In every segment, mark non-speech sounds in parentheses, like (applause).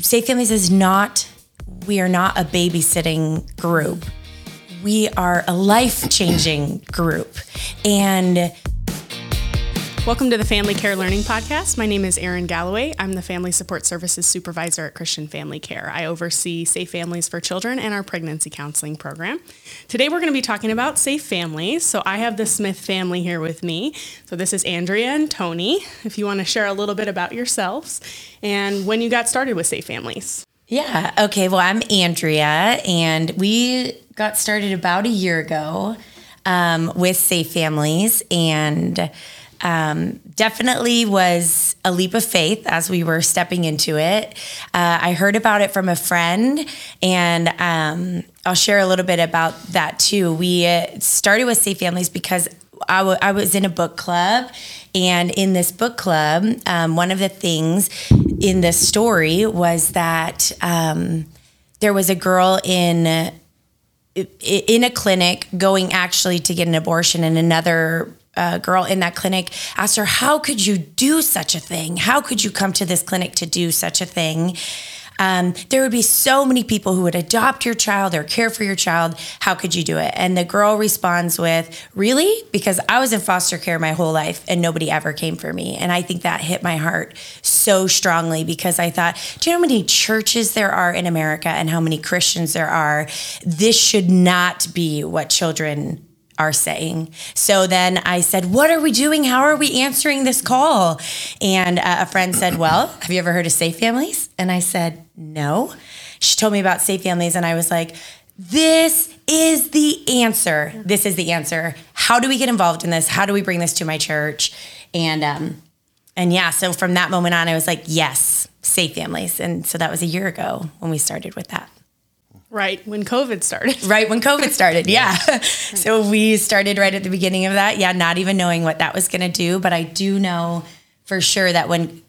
Safe Families is not, we are not a babysitting group. We are a life changing group. And Welcome to the Family Care Learning Podcast. My name is Erin Galloway. I'm the Family Support Services Supervisor at Christian Family Care. I oversee Safe Families for Children and our pregnancy counseling program. Today we're going to be talking about safe families. So I have the Smith family here with me. So this is Andrea and Tony. If you want to share a little bit about yourselves and when you got started with Safe Families. Yeah. Okay. Well, I'm Andrea, and we got started about a year ago um, with Safe Families, and um, definitely was a leap of faith as we were stepping into it. Uh, I heard about it from a friend, and um, I'll share a little bit about that too. We uh, started with Safe Families because I, w- I was in a book club, and in this book club, um, one of the things in this story was that um, there was a girl in in a clinic going actually to get an abortion, and another uh, girl in that clinic asked her, How could you do such a thing? How could you come to this clinic to do such a thing? Um, there would be so many people who would adopt your child or care for your child. How could you do it? And the girl responds with, Really? Because I was in foster care my whole life and nobody ever came for me. And I think that hit my heart so strongly because I thought, Do you know how many churches there are in America and how many Christians there are? This should not be what children are saying. So then I said, What are we doing? How are we answering this call? And uh, a friend said, Well, have you ever heard of Safe Families? And I said, No. She told me about Safe Families, and I was like, this is the answer. This is the answer. How do we get involved in this? How do we bring this to my church? And um, and yeah, so from that moment on, I was like, yes, safe families. And so that was a year ago when we started with that. Right when COVID started. (laughs) Right when COVID started, yeah. (laughs) so we started right at the beginning of that. Yeah, not even knowing what that was going to do. But I do know for sure that when,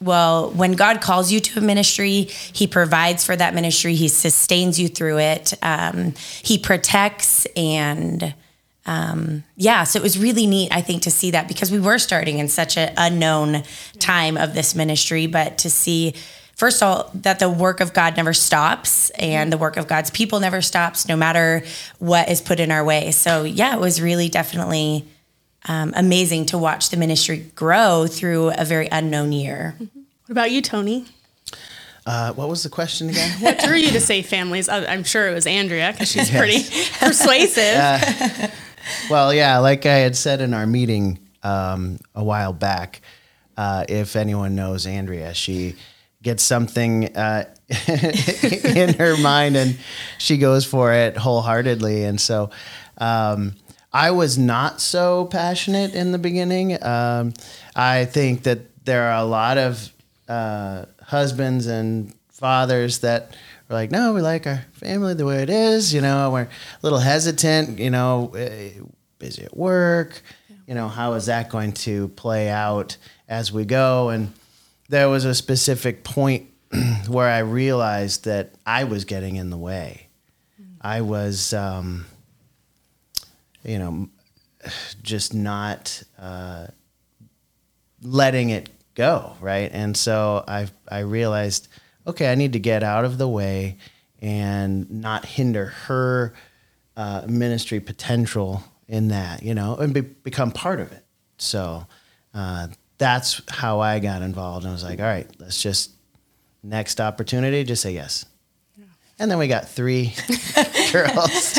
well, when God calls you to a ministry, He provides for that ministry, He sustains you through it, um, He protects and, um, yeah, so it was really neat, I think, to see that because we were starting in such an unknown time of this ministry, but to see first of all, that the work of God never stops and the work of God's people never stops, no matter what is put in our way. So, yeah, it was really definitely um, amazing to watch the ministry grow through a very unknown year. What about you, Tony? Uh, what was the question again? What drew you to Safe Families? I'm sure it was Andrea because she's pretty (laughs) persuasive. Uh, well, yeah, like I had said in our meeting um, a while back, uh, if anyone knows Andrea, she gets something uh, (laughs) in her mind and she goes for it wholeheartedly. And so um, I was not so passionate in the beginning. Um, I think that there are a lot of uh, husbands and fathers that are like, no, we like our family the way it is. You know, we're a little hesitant, you know, eh, busy at work. You know, how is that going to play out as we go? And there was a specific point (clears throat) where I realized that I was getting in the way. I was, um, you know, just not uh, letting it go, right? And so I I realized, okay, I need to get out of the way and not hinder her uh, ministry potential in that, you know, and be, become part of it. So uh, that's how I got involved. And I was like, all right, let's just next opportunity, just say yes. Yeah. And then we got three (laughs) girls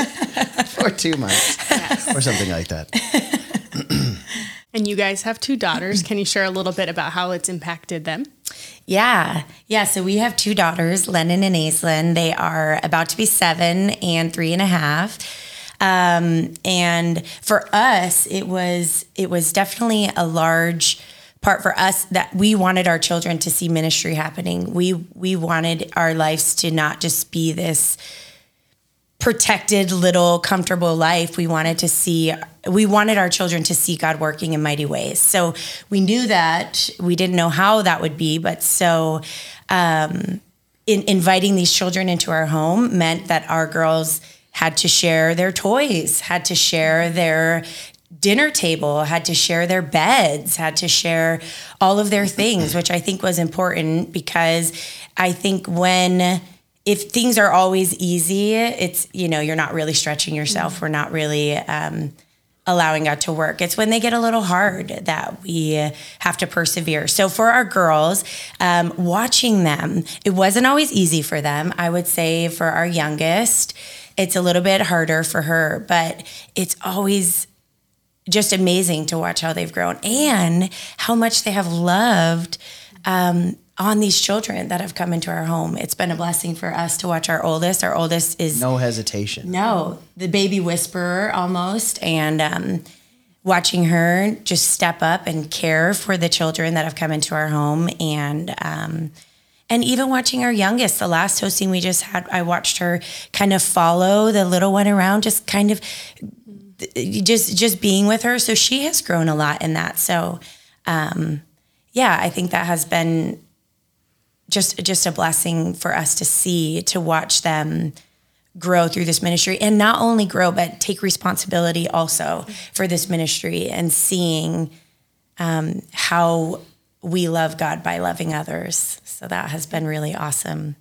for two months yes. or something like that. (clears throat) and you guys have two daughters. Can you share a little bit about how it's impacted them? Yeah. Yeah. So we have two daughters, Lennon and Aislinn. They are about to be seven and three and a half. Um, and for us, it was it was definitely a large part for us that we wanted our children to see ministry happening. We we wanted our lives to not just be this protected little comfortable life. We wanted to see we wanted our children to see God working in mighty ways. So we knew that we didn't know how that would be, but so um, in, inviting these children into our home meant that our girls had to share their toys, had to share their dinner table, had to share their beds, had to share all of their things, which I think was important because I think when if things are always easy, it's you know you're not really stretching yourself. We're not really um, allowing God to work. It's when they get a little hard that we have to persevere. So for our girls, um, watching them, it wasn't always easy for them. I would say for our youngest, it's a little bit harder for her, but it's always just amazing to watch how they've grown and how much they have loved um, on these children that have come into our home. It's been a blessing for us to watch our oldest. Our oldest is No hesitation. no, the baby whisperer almost, and um, watching her just step up and care for the children that have come into our home, and um, and even watching our youngest. The last hosting we just had, I watched her kind of follow the little one around, just kind of just just being with her. So she has grown a lot in that. So um, yeah, I think that has been just just a blessing for us to see to watch them grow through this ministry and not only grow but take responsibility also for this ministry and seeing um, how we love God by loving others. So that has been really awesome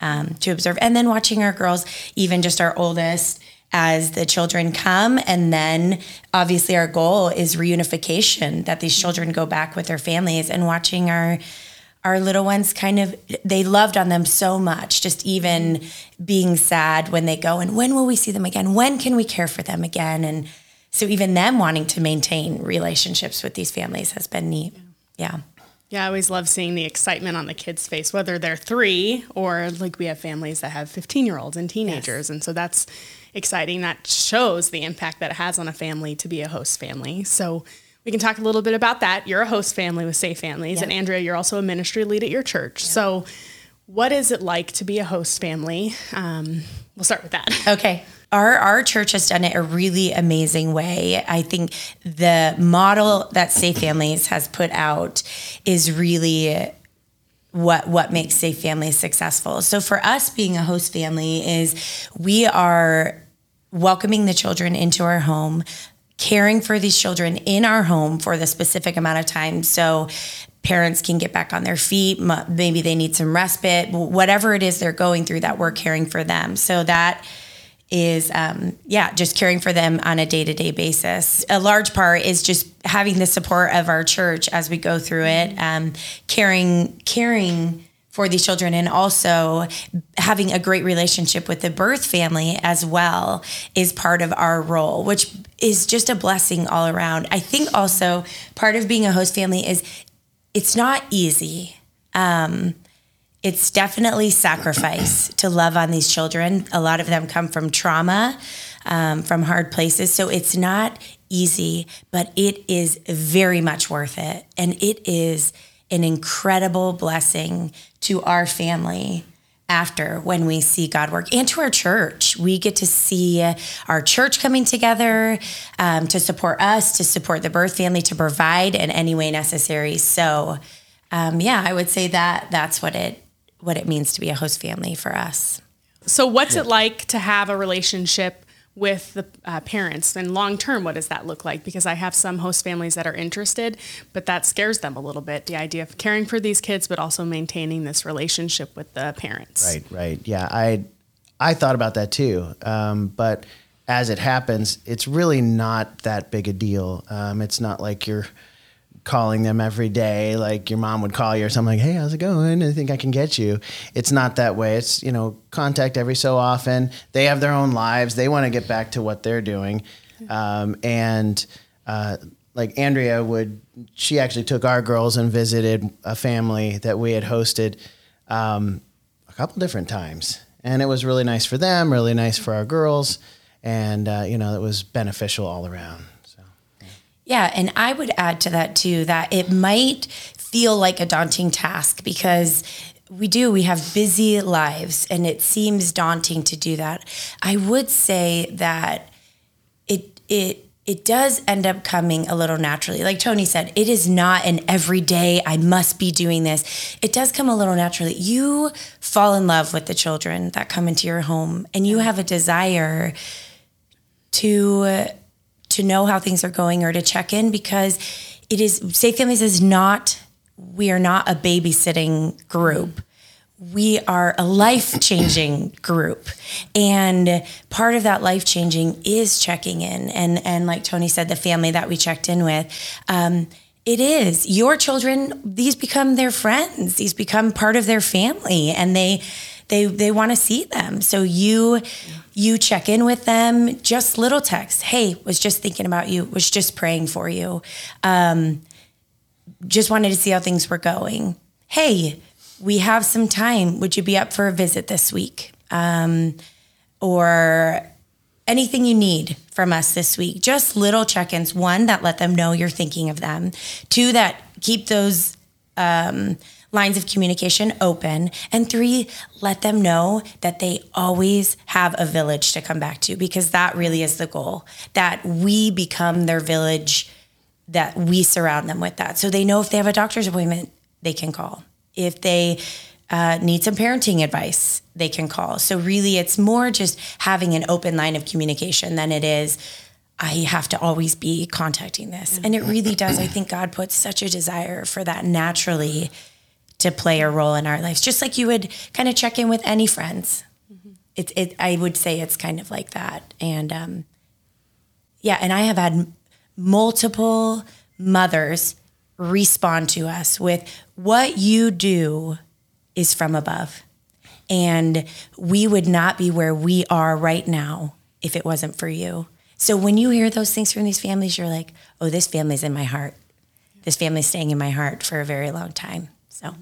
um, to observe. And then watching our girls, even just our oldest, as the children come. And then obviously our goal is reunification, that these children go back with their families and watching our our little ones kind of they loved on them so much just even being sad when they go and when will we see them again? When can we care for them again? And so even them wanting to maintain relationships with these families has been neat. Yeah. Yeah, I always love seeing the excitement on the kids' face, whether they're three or like we have families that have 15 year olds and teenagers. And so that's exciting. That shows the impact that it has on a family to be a host family. So we can talk a little bit about that. You're a host family with Safe Families. Yeah. And Andrea, you're also a ministry lead at your church. So, what is it like to be a host family? Um, we'll start with that. (laughs) Okay. Our our church has done it a really amazing way. I think the model that Safe Families has put out is really what what makes Safe Families successful. So for us being a host family is we are welcoming the children into our home, caring for these children in our home for the specific amount of time. So parents can get back on their feet. Maybe they need some respite, whatever it is they're going through, that we're caring for them. So that is um, yeah just caring for them on a day-to-day basis. A large part is just having the support of our church as we go through it um, caring caring for these children and also having a great relationship with the birth family as well is part of our role which is just a blessing all around. I think also part of being a host family is it's not easy it's definitely sacrifice to love on these children. A lot of them come from trauma, um, from hard places. So it's not easy, but it is very much worth it. And it is an incredible blessing to our family after when we see God work and to our church. We get to see our church coming together um, to support us, to support the birth family, to provide in any way necessary. So, um, yeah, I would say that that's what it what it means to be a host family for us. So, what's it like to have a relationship with the uh, parents? And long term, what does that look like? Because I have some host families that are interested, but that scares them a little bit the idea of caring for these kids, but also maintaining this relationship with the parents. Right, right. Yeah, I I thought about that too. Um, but as it happens, it's really not that big a deal. Um, it's not like you're calling them every day like your mom would call you or something like, "Hey, how's it going? I think I can get you." It's not that way. It's, you know, contact every so often. They have their own lives. They want to get back to what they're doing. Um, and uh, like Andrea would, she actually took our girls and visited a family that we had hosted um, a couple different times, and it was really nice for them, really nice for our girls, and uh, you know it was beneficial all around. Yeah, and I would add to that too that it might feel like a daunting task because we do we have busy lives and it seems daunting to do that. I would say that it it it does end up coming a little naturally. Like Tony said, it is not an everyday I must be doing this. It does come a little naturally. You fall in love with the children that come into your home and you have a desire to to know how things are going or to check in because it is Safe Families is not we are not a babysitting group. We are a life changing group. And part of that life changing is checking in. And, and like Tony said, the family that we checked in with, um, it is your children. These become their friends. These become part of their family, and they they they want to see them. So you you check in with them. Just little texts. Hey, was just thinking about you. Was just praying for you. Um, just wanted to see how things were going. Hey, we have some time. Would you be up for a visit this week? Um, or anything you need from us this week. Just little check ins. One, that let them know you're thinking of them. Two, that keep those um, lines of communication open. And three, let them know that they always have a village to come back to because that really is the goal that we become their village, that we surround them with that. So they know if they have a doctor's appointment, they can call. If they uh, need some parenting advice, they can call. So, really, it's more just having an open line of communication than it is, I have to always be contacting this. And it really does. I think God puts such a desire for that naturally to play a role in our lives, just like you would kind of check in with any friends. Mm-hmm. It, it, I would say it's kind of like that. And um, yeah, and I have had multiple mothers respond to us with what you do is from above. And we would not be where we are right now if it wasn't for you. So when you hear those things from these families, you're like, oh, this family's in my heart. This family's staying in my heart for a very long time. So.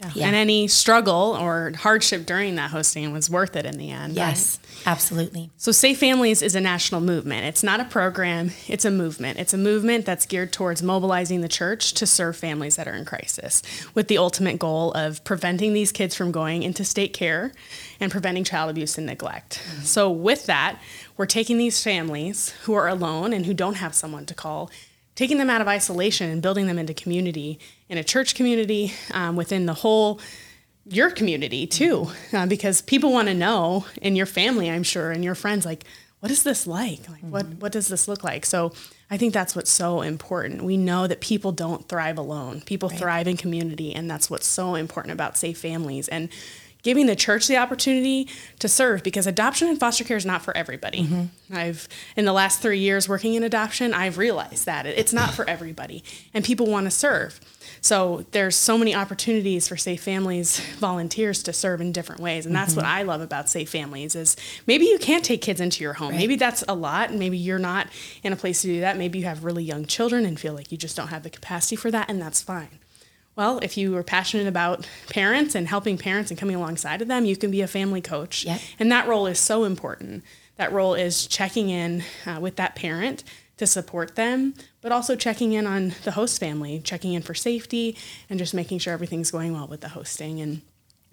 Yeah. Yeah. And any struggle or hardship during that hosting was worth it in the end. Yes, right? absolutely. So, Safe Families is a national movement. It's not a program, it's a movement. It's a movement that's geared towards mobilizing the church to serve families that are in crisis with the ultimate goal of preventing these kids from going into state care and preventing child abuse and neglect. Mm-hmm. So, with that, we're taking these families who are alone and who don't have someone to call taking them out of isolation and building them into community in a church community um, within the whole your community too uh, because people want to know in your family i'm sure and your friends like what is this like like mm-hmm. what what does this look like so i think that's what's so important we know that people don't thrive alone people right. thrive in community and that's what's so important about safe families and giving the church the opportunity to serve because adoption and foster care is not for everybody. Mm-hmm. I've in the last 3 years working in adoption, I've realized that it's not for everybody and people want to serve. So there's so many opportunities for safe families volunteers to serve in different ways and that's mm-hmm. what I love about safe families is maybe you can't take kids into your home. Right. Maybe that's a lot and maybe you're not in a place to do that. Maybe you have really young children and feel like you just don't have the capacity for that and that's fine. Well, if you are passionate about parents and helping parents and coming alongside of them, you can be a family coach. Yep. And that role is so important. That role is checking in uh, with that parent to support them, but also checking in on the host family, checking in for safety, and just making sure everything's going well with the hosting. And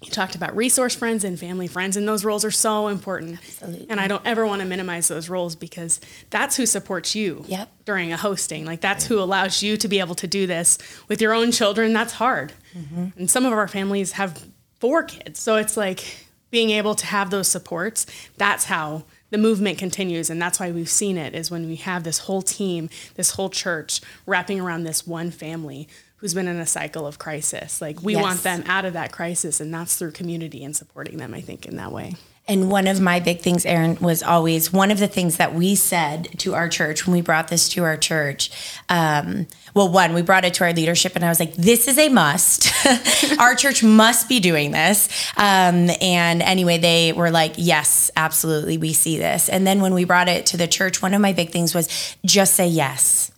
you talked about resource friends and family friends, and those roles are so important. Absolutely. And I don't ever want to minimize those roles because that's who supports you yep. during a hosting. Like that's who allows you to be able to do this with your own children. That's hard. Mm-hmm. And some of our families have four kids. So it's like being able to have those supports. That's how the movement continues. And that's why we've seen it is when we have this whole team, this whole church wrapping around this one family who's been in a cycle of crisis. Like we yes. want them out of that crisis, and that's through community and supporting them, I think, in that way. And one of my big things, Erin, was always one of the things that we said to our church when we brought this to our church. Um, well, one, we brought it to our leadership, and I was like, this is a must. (laughs) our church must be doing this. Um, and anyway, they were like, yes, absolutely, we see this. And then when we brought it to the church, one of my big things was just say yes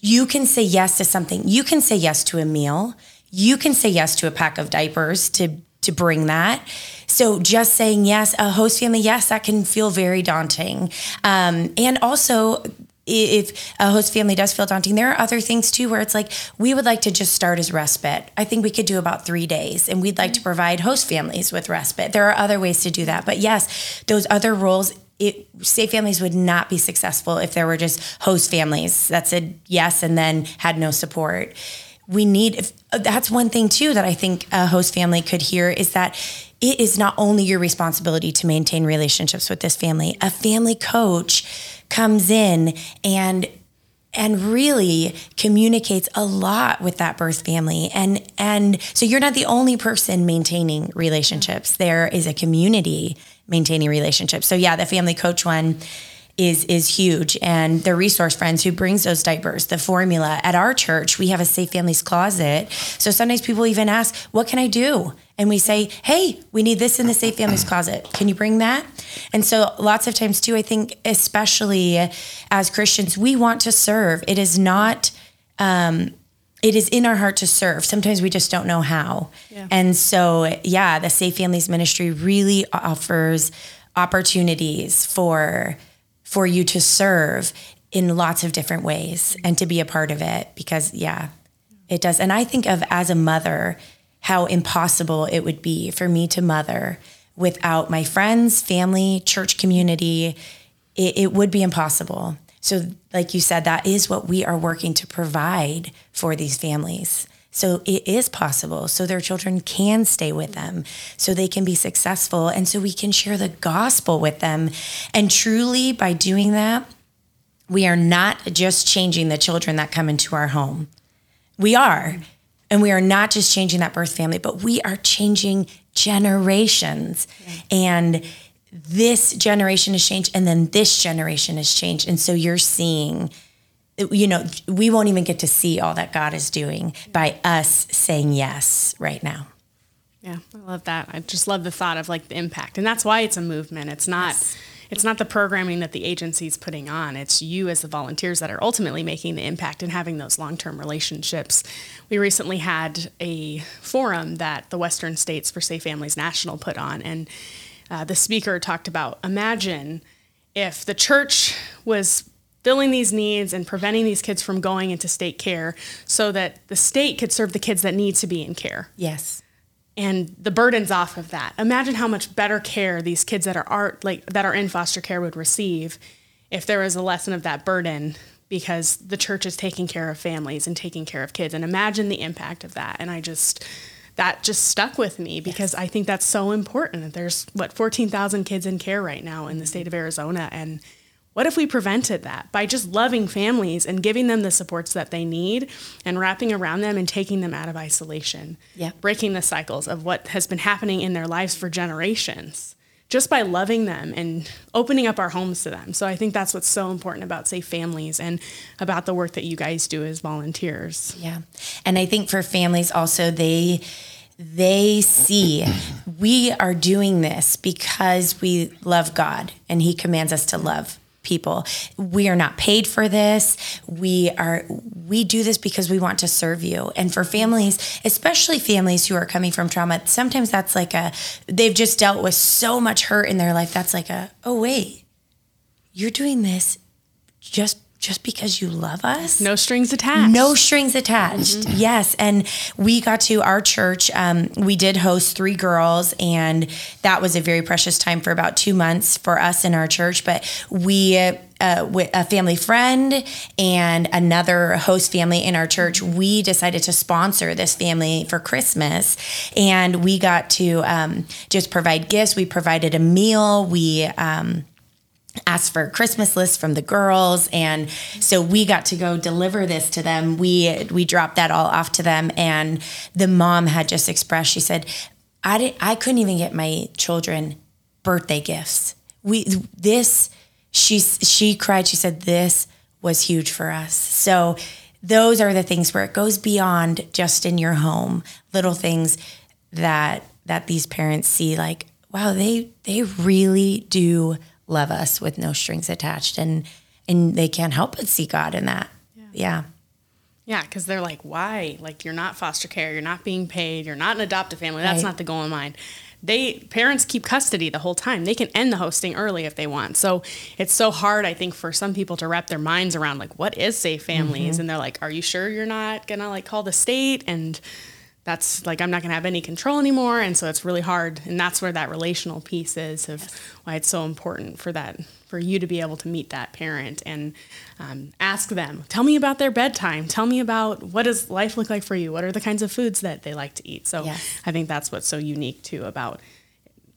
you can say yes to something. You can say yes to a meal. You can say yes to a pack of diapers to to bring that. So just saying yes, a host family, yes, that can feel very daunting. Um, and also, if a host family does feel daunting, there are other things too where it's like we would like to just start as respite. I think we could do about three days, and we'd like to mm-hmm. provide host families with respite. There are other ways to do that, but yes, those other roles it, safe families would not be successful if there were just host families that said yes and then had no support. We need, if, uh, that's one thing too that I think a host family could hear is that it is not only your responsibility to maintain relationships with this family, a family coach comes in and and really communicates a lot with that birth family. And and so you're not the only person maintaining relationships. Mm-hmm. There is a community maintaining relationships. So yeah the family coach one is is huge. And the resource friends who brings those diapers the formula. At our church we have a safe families closet. So sometimes people even ask what can i do and we say hey we need this in the safe families closet can you bring that and so lots of times too i think especially as christians we want to serve it is not um, it is in our heart to serve. Sometimes we just don't know how. Yeah. And so, yeah, the Safe Families Ministry really offers opportunities for for you to serve in lots of different ways and to be a part of it because yeah it does and i think of as a mother how impossible it would be for me to mother without my friends family church community it, it would be impossible so like you said that is what we are working to provide for these families so it is possible. So their children can stay with them, so they can be successful. And so we can share the gospel with them. And truly, by doing that, we are not just changing the children that come into our home. We are. And we are not just changing that birth family, but we are changing generations. And this generation has changed, and then this generation has changed. And so you're seeing you know, we won't even get to see all that God is doing by us saying yes right now. Yeah, I love that. I just love the thought of like the impact. And that's why it's a movement. It's not yes. It's not the programming that the agency's putting on. It's you as the volunteers that are ultimately making the impact and having those long-term relationships. We recently had a forum that the Western States for Safe Families National put on and uh, the speaker talked about imagine if the church was filling these needs and preventing these kids from going into state care so that the state could serve the kids that need to be in care. Yes. And the burdens off of that. Imagine how much better care these kids that are, are like that are in foster care would receive if there was a lesson of that burden because the church is taking care of families and taking care of kids. And imagine the impact of that. And i just that just stuck with me because yes. i think that's so important. There's what 14000 kids in care right now in the mm-hmm. state of arizona. And what if we prevented that by just loving families and giving them the supports that they need and wrapping around them and taking them out of isolation? Yeah. Breaking the cycles of what has been happening in their lives for generations just by loving them and opening up our homes to them. So I think that's what's so important about Safe Families and about the work that you guys do as volunteers. Yeah. And I think for families also they they see (clears throat) we are doing this because we love God and he commands us to love people. We are not paid for this. We are we do this because we want to serve you. And for families, especially families who are coming from trauma, sometimes that's like a they've just dealt with so much hurt in their life. That's like a, oh wait. You're doing this just just because you love us. No strings attached. No strings attached. Mm-hmm. Yes. And we got to our church. Um, we did host three girls, and that was a very precious time for about two months for us in our church. But we, uh, with a family friend and another host family in our church, we decided to sponsor this family for Christmas. And we got to um, just provide gifts. We provided a meal. We, um, asked for Christmas list from the girls and so we got to go deliver this to them. We we dropped that all off to them and the mom had just expressed she said I didn't, I couldn't even get my children birthday gifts. We this she she cried she said this was huge for us. So those are the things where it goes beyond just in your home, little things that that these parents see like wow, they they really do love us with no strings attached and and they can't help but see God in that. Yeah. Yeah. Yeah, because they're like, why? Like you're not foster care, you're not being paid, you're not an adoptive family. That's right. not the goal in mind. They parents keep custody the whole time. They can end the hosting early if they want. So it's so hard, I think, for some people to wrap their minds around like what is safe families, mm-hmm. and they're like, are you sure you're not gonna like call the state and that's like I'm not going to have any control anymore, and so it's really hard. And that's where that relational piece is of yes. why it's so important for that for you to be able to meet that parent and um, ask them, tell me about their bedtime, tell me about what does life look like for you, what are the kinds of foods that they like to eat. So yes. I think that's what's so unique too about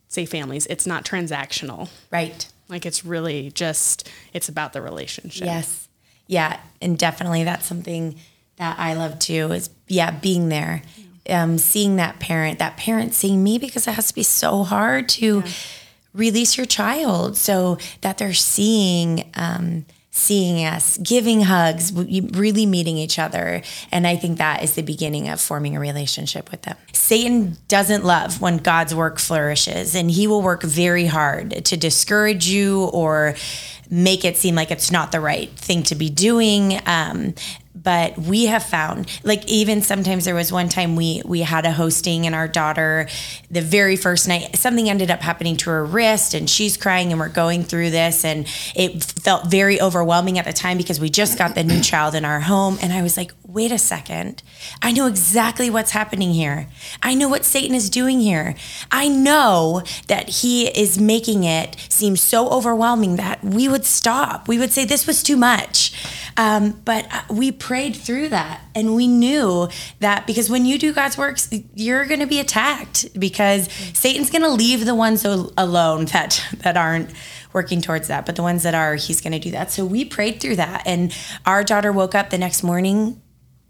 Safe Families. It's not transactional, right? Like it's really just it's about the relationship. Yes. Yeah, and definitely that's something that I love too is yeah, being there. Um, seeing that parent, that parent seeing me because it has to be so hard to release your child so that they're seeing um, seeing us, giving hugs, really meeting each other. And I think that is the beginning of forming a relationship with them. Satan doesn't love when God's work flourishes, and he will work very hard to discourage you or make it seem like it's not the right thing to be doing. Um, but we have found like even sometimes there was one time we we had a hosting and our daughter the very first night something ended up happening to her wrist and she's crying and we're going through this and it felt very overwhelming at the time because we just got the new child in our home and I was like wait a second. I know exactly what's happening here. I know what Satan is doing here. I know that he is making it seem so overwhelming that we would stop. We would say this was too much um, but we prayed through that and we knew that because when you do God's works, you're going to be attacked because Satan's going to leave the ones alone that, that aren't working towards that. But the ones that are, he's going to do that. So we prayed through that. And our daughter woke up the next morning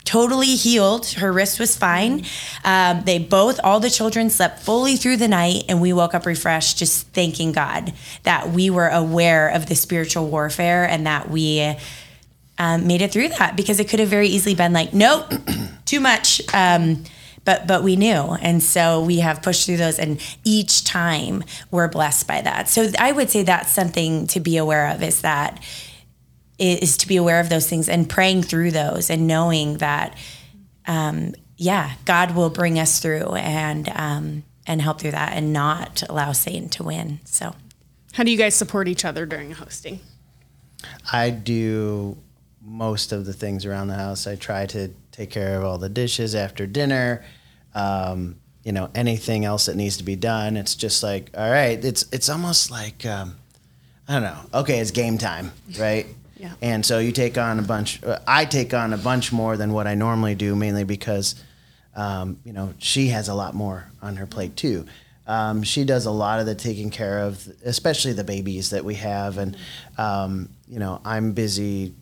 totally healed. Her wrist was fine. Um, they both, all the children slept fully through the night, and we woke up refreshed, just thanking God that we were aware of the spiritual warfare and that we um, made it through that because it could have very easily been like, nope, (clears throat) too much. Um, but but we knew, and so we have pushed through those, and each time we're blessed by that. So I would say that's something to be aware of is that is to be aware of those things and praying through those and knowing that, um, yeah, God will bring us through and um, and help through that and not allow Satan to win. So, how do you guys support each other during hosting? I do most of the things around the house. I try to take care of all the dishes after dinner. Um, you know, anything else that needs to be done. It's just like, all right, it's it's almost like um, I don't know. Okay, it's game time, (laughs) right? Yeah. And so you take on a bunch. Uh, I take on a bunch more than what I normally do, mainly because, um, you know, she has a lot more on her plate too. Um, she does a lot of the taking care of, especially the babies that we have, and um, you know, I'm busy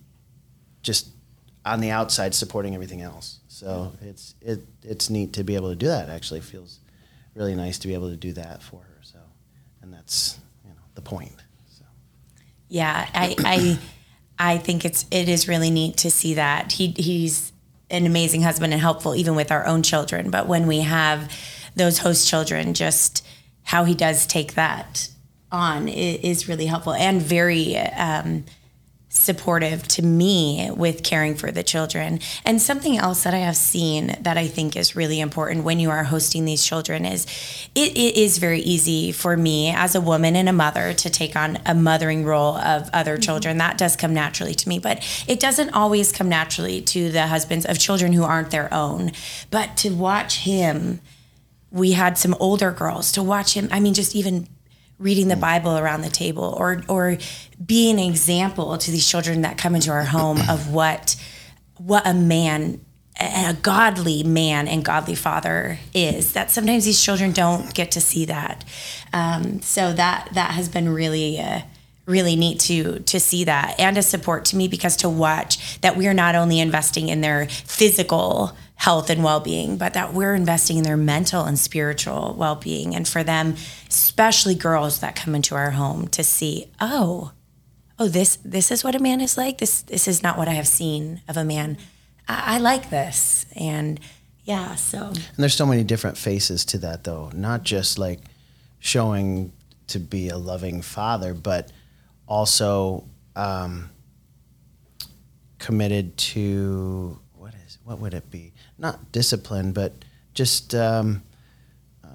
just on the outside supporting everything else. So it's it it's neat to be able to do that. It actually feels really nice to be able to do that for her. So, and that's you know the point. So. Yeah, I I I think it's it is really neat to see that he he's an amazing husband and helpful even with our own children. But when we have those host children, just how he does take that on is really helpful and very. Um, supportive to me with caring for the children. And something else that I have seen that I think is really important when you are hosting these children is it, it is very easy for me as a woman and a mother to take on a mothering role of other mm-hmm. children. That does come naturally to me, but it doesn't always come naturally to the husbands of children who aren't their own. But to watch him, we had some older girls to watch him. I mean, just even reading the Bible around the table or or be an example to these children that come into our home of (clears throat) what what a man a godly man and godly father is that sometimes these children don't get to see that. Um, so that that has been really uh, really neat to to see that and a support to me because to watch that we are not only investing in their physical health and well-being but that we're investing in their mental and spiritual well-being. And for them especially girls that come into our home to see oh oh this this is what a man is like. This this is not what i have seen of a man. I, I like this. And yeah so. And there's so many different faces to that though. Not just like showing to be a loving father but also um, committed to what is what would it be not discipline, but just um, uh,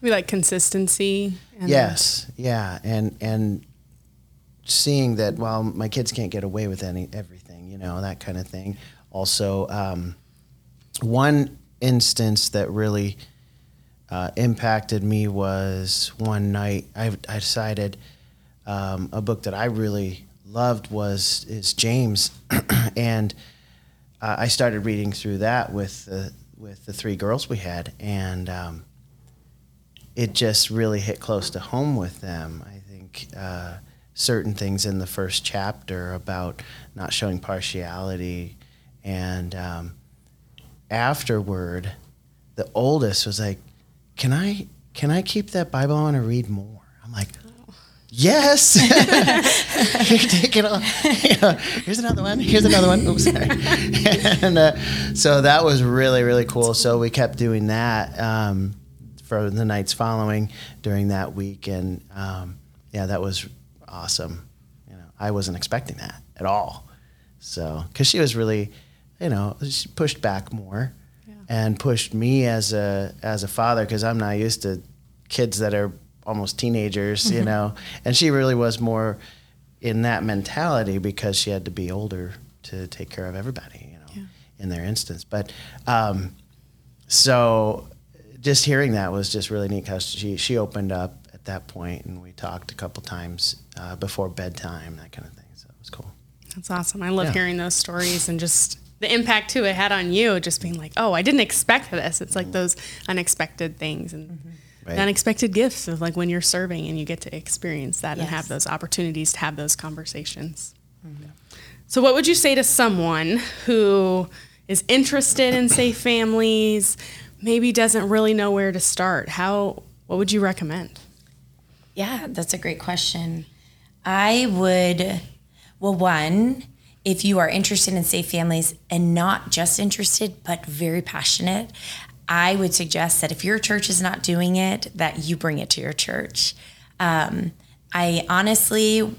we like consistency. yes, yeah, and and seeing that while my kids can't get away with any everything, you know, that kind of thing. Also, um, one instance that really uh, impacted me was one night I, I decided um, a book that I really loved was is James, (clears throat) and uh, I started reading through that with the with the three girls we had, and um, it just really hit close to home with them. I think uh, certain things in the first chapter about not showing partiality, and um, afterward, the oldest was like, "Can I can I keep that Bible? I want to read more." I'm like. Yes. (laughs) (laughs) You're taking off. here's another one. Here's another one. Oops, sorry. (laughs) and uh, so that was really, really cool. So we kept doing that um, for the nights following during that week. And um, yeah, that was awesome. You know, I wasn't expecting that at all. So, because she was really, you know, she pushed back more yeah. and pushed me as a as a father because I'm not used to kids that are almost teenagers, mm-hmm. you know. And she really was more in that mentality because she had to be older to take care of everybody, you know, yeah. in their instance. But um, so just hearing that was just really neat because she she opened up at that point and we talked a couple times uh, before bedtime, that kind of thing. So it was cool. That's awesome. I love yeah. hearing those stories and just the impact too it had on you, just being like, oh, I didn't expect this. It's like mm-hmm. those unexpected things and. Mm-hmm right. unexpected gifts of like when you're serving and you get to experience that yes. and have those opportunities to have those conversations. Mm-hmm. So, what would you say to someone who is interested in safe (coughs) families, maybe doesn't really know where to start? How, what would you recommend? Yeah, that's a great question. I would, well, one, if you are interested in safe families and not just interested, but very passionate, I would suggest that if your church is not doing it, that you bring it to your church. Um, I honestly,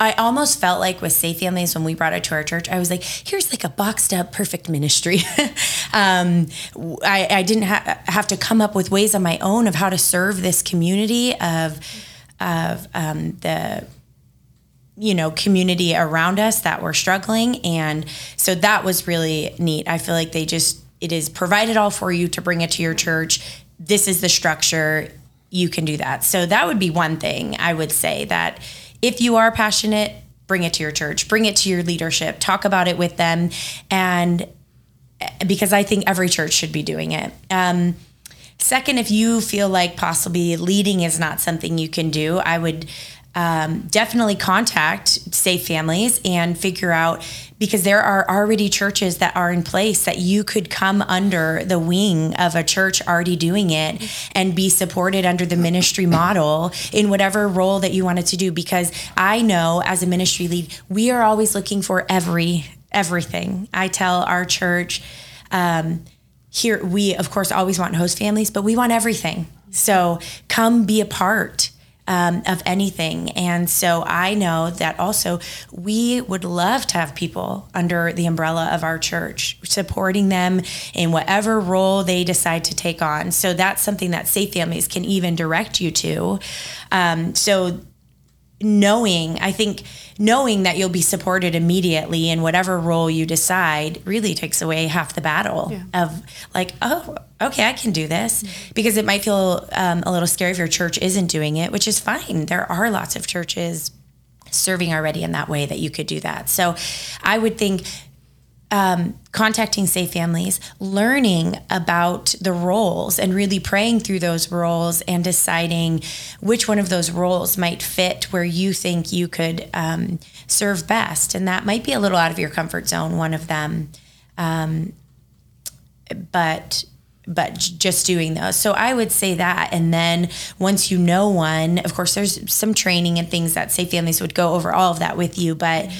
I almost felt like with Safe Families when we brought it to our church, I was like, here's like a boxed up perfect ministry. (laughs) um, I, I, didn't ha- have to come up with ways on my own of how to serve this community of, of um, the you know community around us that were struggling and so that was really neat i feel like they just it is provided all for you to bring it to your church. This is the structure. You can do that. So that would be one thing I would say that if you are passionate, bring it to your church, bring it to your leadership, talk about it with them. And because I think every church should be doing it. Um, second, if you feel like possibly leading is not something you can do, I would um, definitely contact safe families and figure out because there are already churches that are in place that you could come under the wing of a church already doing it and be supported under the ministry model in whatever role that you wanted to do. Because i know as a ministry lead we are always looking for every everything. I tell our church um, here we of course always want host families but we want everything. So come be a part um, of anything. And so I know that also we would love to have people under the umbrella of our church, supporting them in whatever role they decide to take on. So that's something that Safe Families can even direct you to. Um, so knowing, I think knowing that you'll be supported immediately in whatever role you decide really takes away half the battle yeah. of like, oh, okay, I can do this mm-hmm. because it might feel um, a little scary if your church isn't doing it, which is fine. There are lots of churches serving already in that way that you could do that. So I would think um, contacting safe families, learning about the roles and really praying through those roles and deciding which one of those roles might fit where you think you could um, serve best. And that might be a little out of your comfort zone, one of them. Um, but but just doing those. So I would say that. And then once you know one, of course, there's some training and things that Safe Families would go over all of that with you. But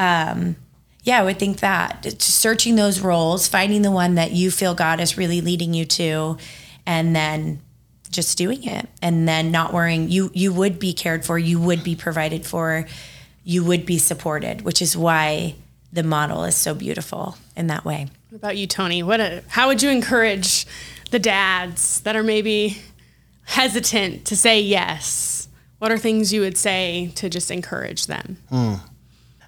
um, yeah, I would think that searching those roles, finding the one that you feel God is really leading you to, and then just doing it, and then not worrying. You you would be cared for, you would be provided for, you would be supported, which is why the model is so beautiful in that way. What about you, Tony? What a, how would you encourage the dads that are maybe hesitant to say yes? What are things you would say to just encourage them? Mm.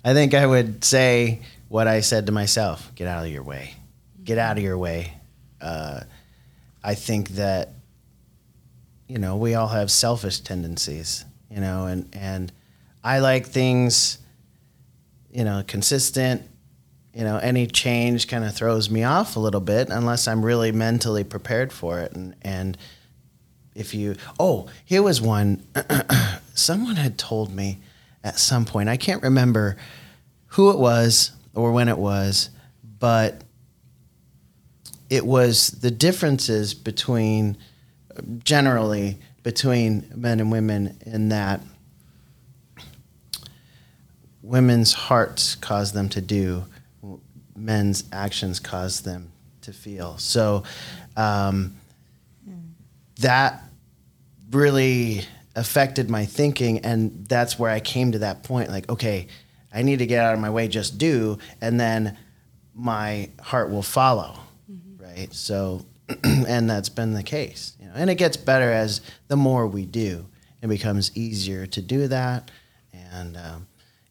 I think I would say what I said to myself get out of your way. Get out of your way. Uh, I think that, you know, we all have selfish tendencies, you know, and, and I like things, you know, consistent. You know, any change kind of throws me off a little bit unless I'm really mentally prepared for it. And, and if you oh here was one (clears throat) someone had told me at some point. I can't remember who it was or when it was but it was the differences between generally between men and women in that women's hearts cause them to do men's actions cause them to feel. So um, that really affected my thinking and that's where i came to that point like okay i need to get out of my way just do and then my heart will follow right? So (clears throat) and that's been the case you know and it gets better as the more we do. It becomes easier to do that and um,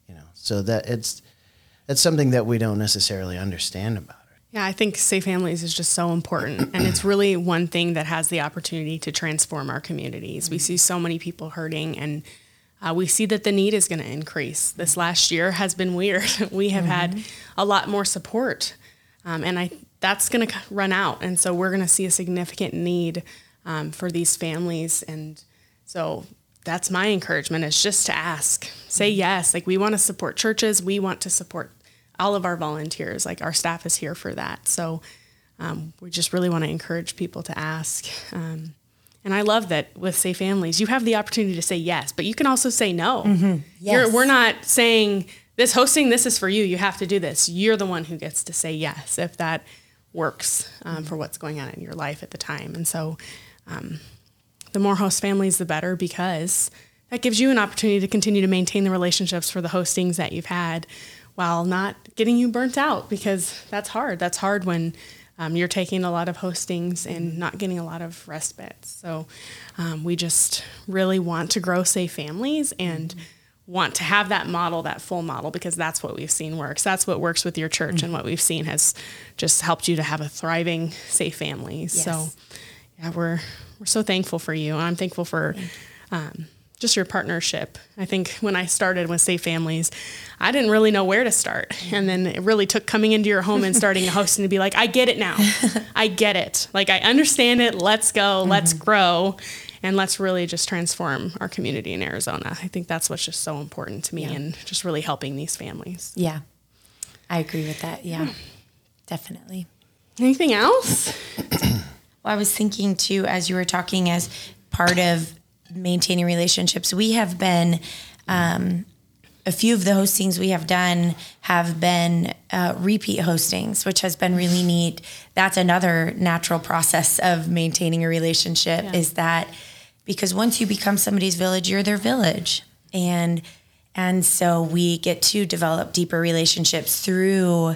you know so that it's it's something that we don't necessarily understand about Yeah, I think Safe Families is just so important. And it's (clears throat) really one thing that has the opportunity to transform our communities. We see so many people hurting, and uh, we see that the need is going to increase. This last year has been weird. (laughs) we have had a lot more support, um, and I that's going to run out. And so we're going to see a significant need um, for these families. And so that's my encouragement is just to ask, say yes. Like we want to support churches. We want to support all of our volunteers. Like our staff is here for that. So um, we just really want to encourage people to ask. Um, and I love that with Safe Families, you have the opportunity to say yes, but you can also say no. You're, Yes. we're not saying this hosting, this is for you. You have to do this. You're the one who gets to say yes if that works um, for what's going on in your life at the time. And so um, the more host families, the better because that gives you an opportunity to continue to maintain the relationships for the hostings that you've had while not getting you burnt out because that's hard. That's hard when um, you're taking a lot of hostings and not getting a lot of respite. So um, we just really want to grow safe families and want to have that model, that full model, because that's what we've seen works. That's what works with your church and what we've seen has just helped you to have a thriving, safe family. So yeah, we're we're so thankful for you. And I'm thankful for um, just your partnership. I think when I started with Safe Families, I didn't really know where to start, and then it really took coming into your home and starting a (laughs) and to be like, I get it now. I get it. Like I understand it. Let's go. Let's mm-hmm. grow. And let's really just transform our community in Arizona. I think that's what's just so important to me and just really helping these families. Yeah. I agree with that. Yeah. Hmm. Definitely. Anything else? (coughs) Well, I was thinking too, as you were talking, as part of maintaining relationships, we have been, um, a few of the hostings we have done have been uh, repeat hostings, which has been really neat. That's another natural process of maintaining a relationship Yeah. is that because once you become somebody's village, you're their village. And and so we get to develop deeper relationships through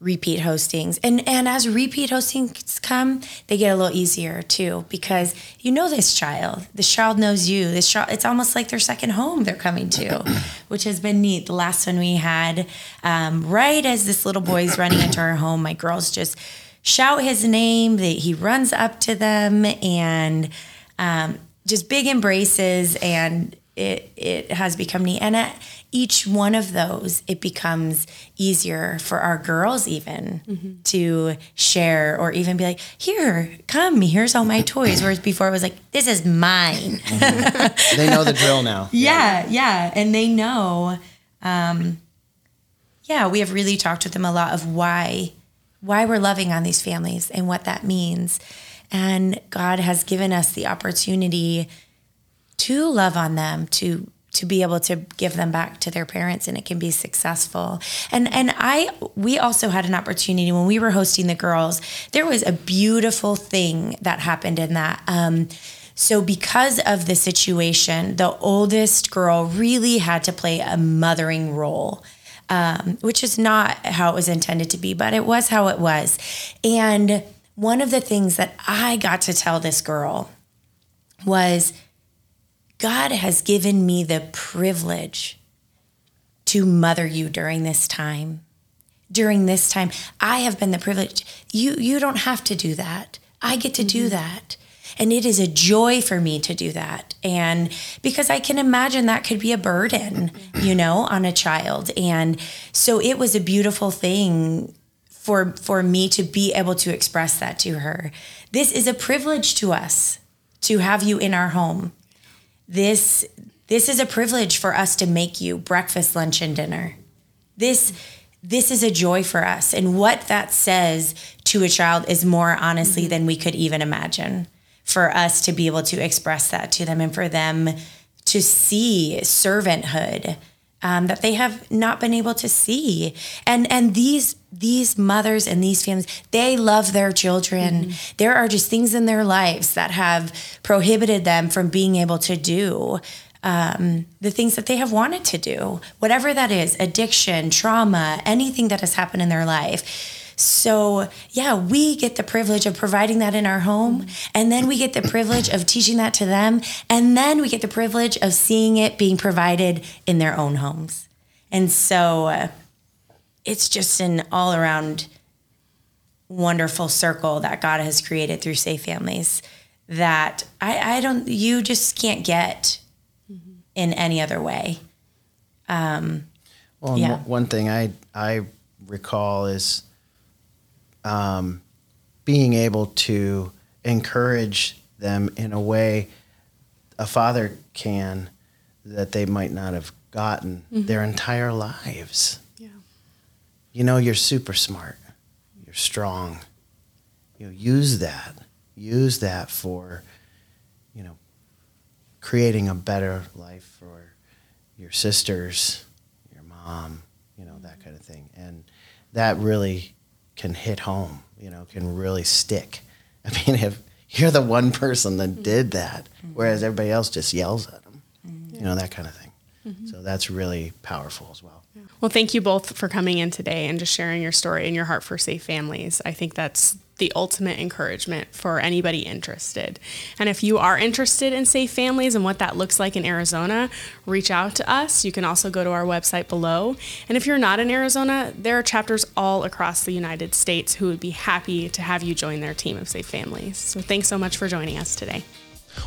repeat hostings. And and as repeat hostings come, they get a little easier too because you know this child. This child knows you. This child it's almost like their second home they're coming to, (coughs) which has been neat. The last one we had, um, right as this little boy's running into our home, my girls just shout his name. That he runs up to them and um, just big embraces and it it has become neat. And at each one of those it becomes easier for our girls even to share or even be like here come here's all my toys. Whereas before it was like this is mine. (laughs) They know the drill now. (laughs) Yeah yeah. And they know um yeah we have really talked with them a lot of why why we're loving on these families and what that means. And god has given us the opportunity to love on them to to be able to give them back to their parents and it can be successful. And and i we also had an opportunity when we were hosting the girls there was a beautiful thing that happened in that. Um so because of the situation the oldest girl really had to play a mothering role um, which is not how it was intended to be but it was how it was. And one of the things that i got to tell this girl was God has given me the privilege to mother you during this time. During this time, I have been the privilege. You you don't have to do that. I get to do mm-hmm. that. And it is a joy for me to do that. And because I can imagine that could be a burden, mm-hmm. you know, on a child. And so it was a beautiful thing for for me to be able to express that to her. This is a privilege to us to have you in our home. This this is a privilege for us to make you breakfast, lunch, and dinner. This this is a joy for us. And what that says to a child is more honestly mm-hmm. than we could even imagine for us to be able to express that to them and for them to see servanthood um, that they have not been able to see. And and these these mothers and these families, they love their children. Mm-hmm. There are just things in their lives that have prohibited them from being able to do um, the things that they have wanted to do, whatever that is addiction, trauma, anything that has happened in their life. So, yeah, we get the privilege of providing that in our home. And then we get the privilege of teaching that to them. And then we get the privilege of seeing it being provided in their own homes. And so uh, it's just an all around wonderful circle that God has created through Safe Families that I, I don't, you just can't get in any other way. Um, well, yeah. one thing I I recall is um, being able to encourage them in a way a father can that they might not have gotten mm-hmm. their entire lives. You know, you're super smart. You're strong. You know, use that. Use that for, you know, creating a better life for your sisters, your mom, you know, that kind of thing. And that really can hit home, you know, can really stick. (laughs) I mean, if you're the one person that mm-hmm. did that, whereas everybody else just yells at them, mm-hmm. you know, that kind of thing. Mm-hmm. So that's really powerful as well. Well, thank you both for coming in today and just sharing your story and your heart for safe families. I think that's the ultimate encouragement for anybody interested. And if you are interested in safe families and what that looks like in Arizona, reach out to us. You can also go to our website below. And if you're not in Arizona, there are chapters all across the United States who would be happy to have you join their team of safe families. So thanks so much for joining us today.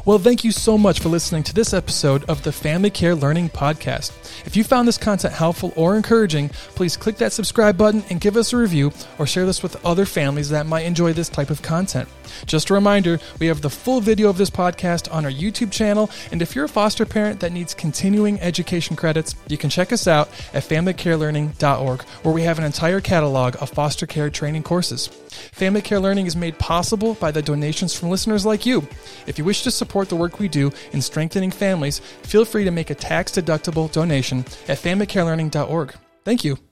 Well, thank you so much for listening to this episode of the Family Care Learning Podcast. If you found this content helpful or encouraging, please click that subscribe button and give us a review or share this with other families that might enjoy this type of content. Just a reminder, we have the full video of this podcast on our YouTube channel, and if you're a foster parent that needs continuing education credits, you can check us out at familycarelearning.org, where we have an entire catalog of foster care training courses. Family Care Learning is made possible by the donations from listeners like you. If you wish to support the work we do in strengthening families, feel free to make a tax deductible donation at familycarelearning.org. Thank you.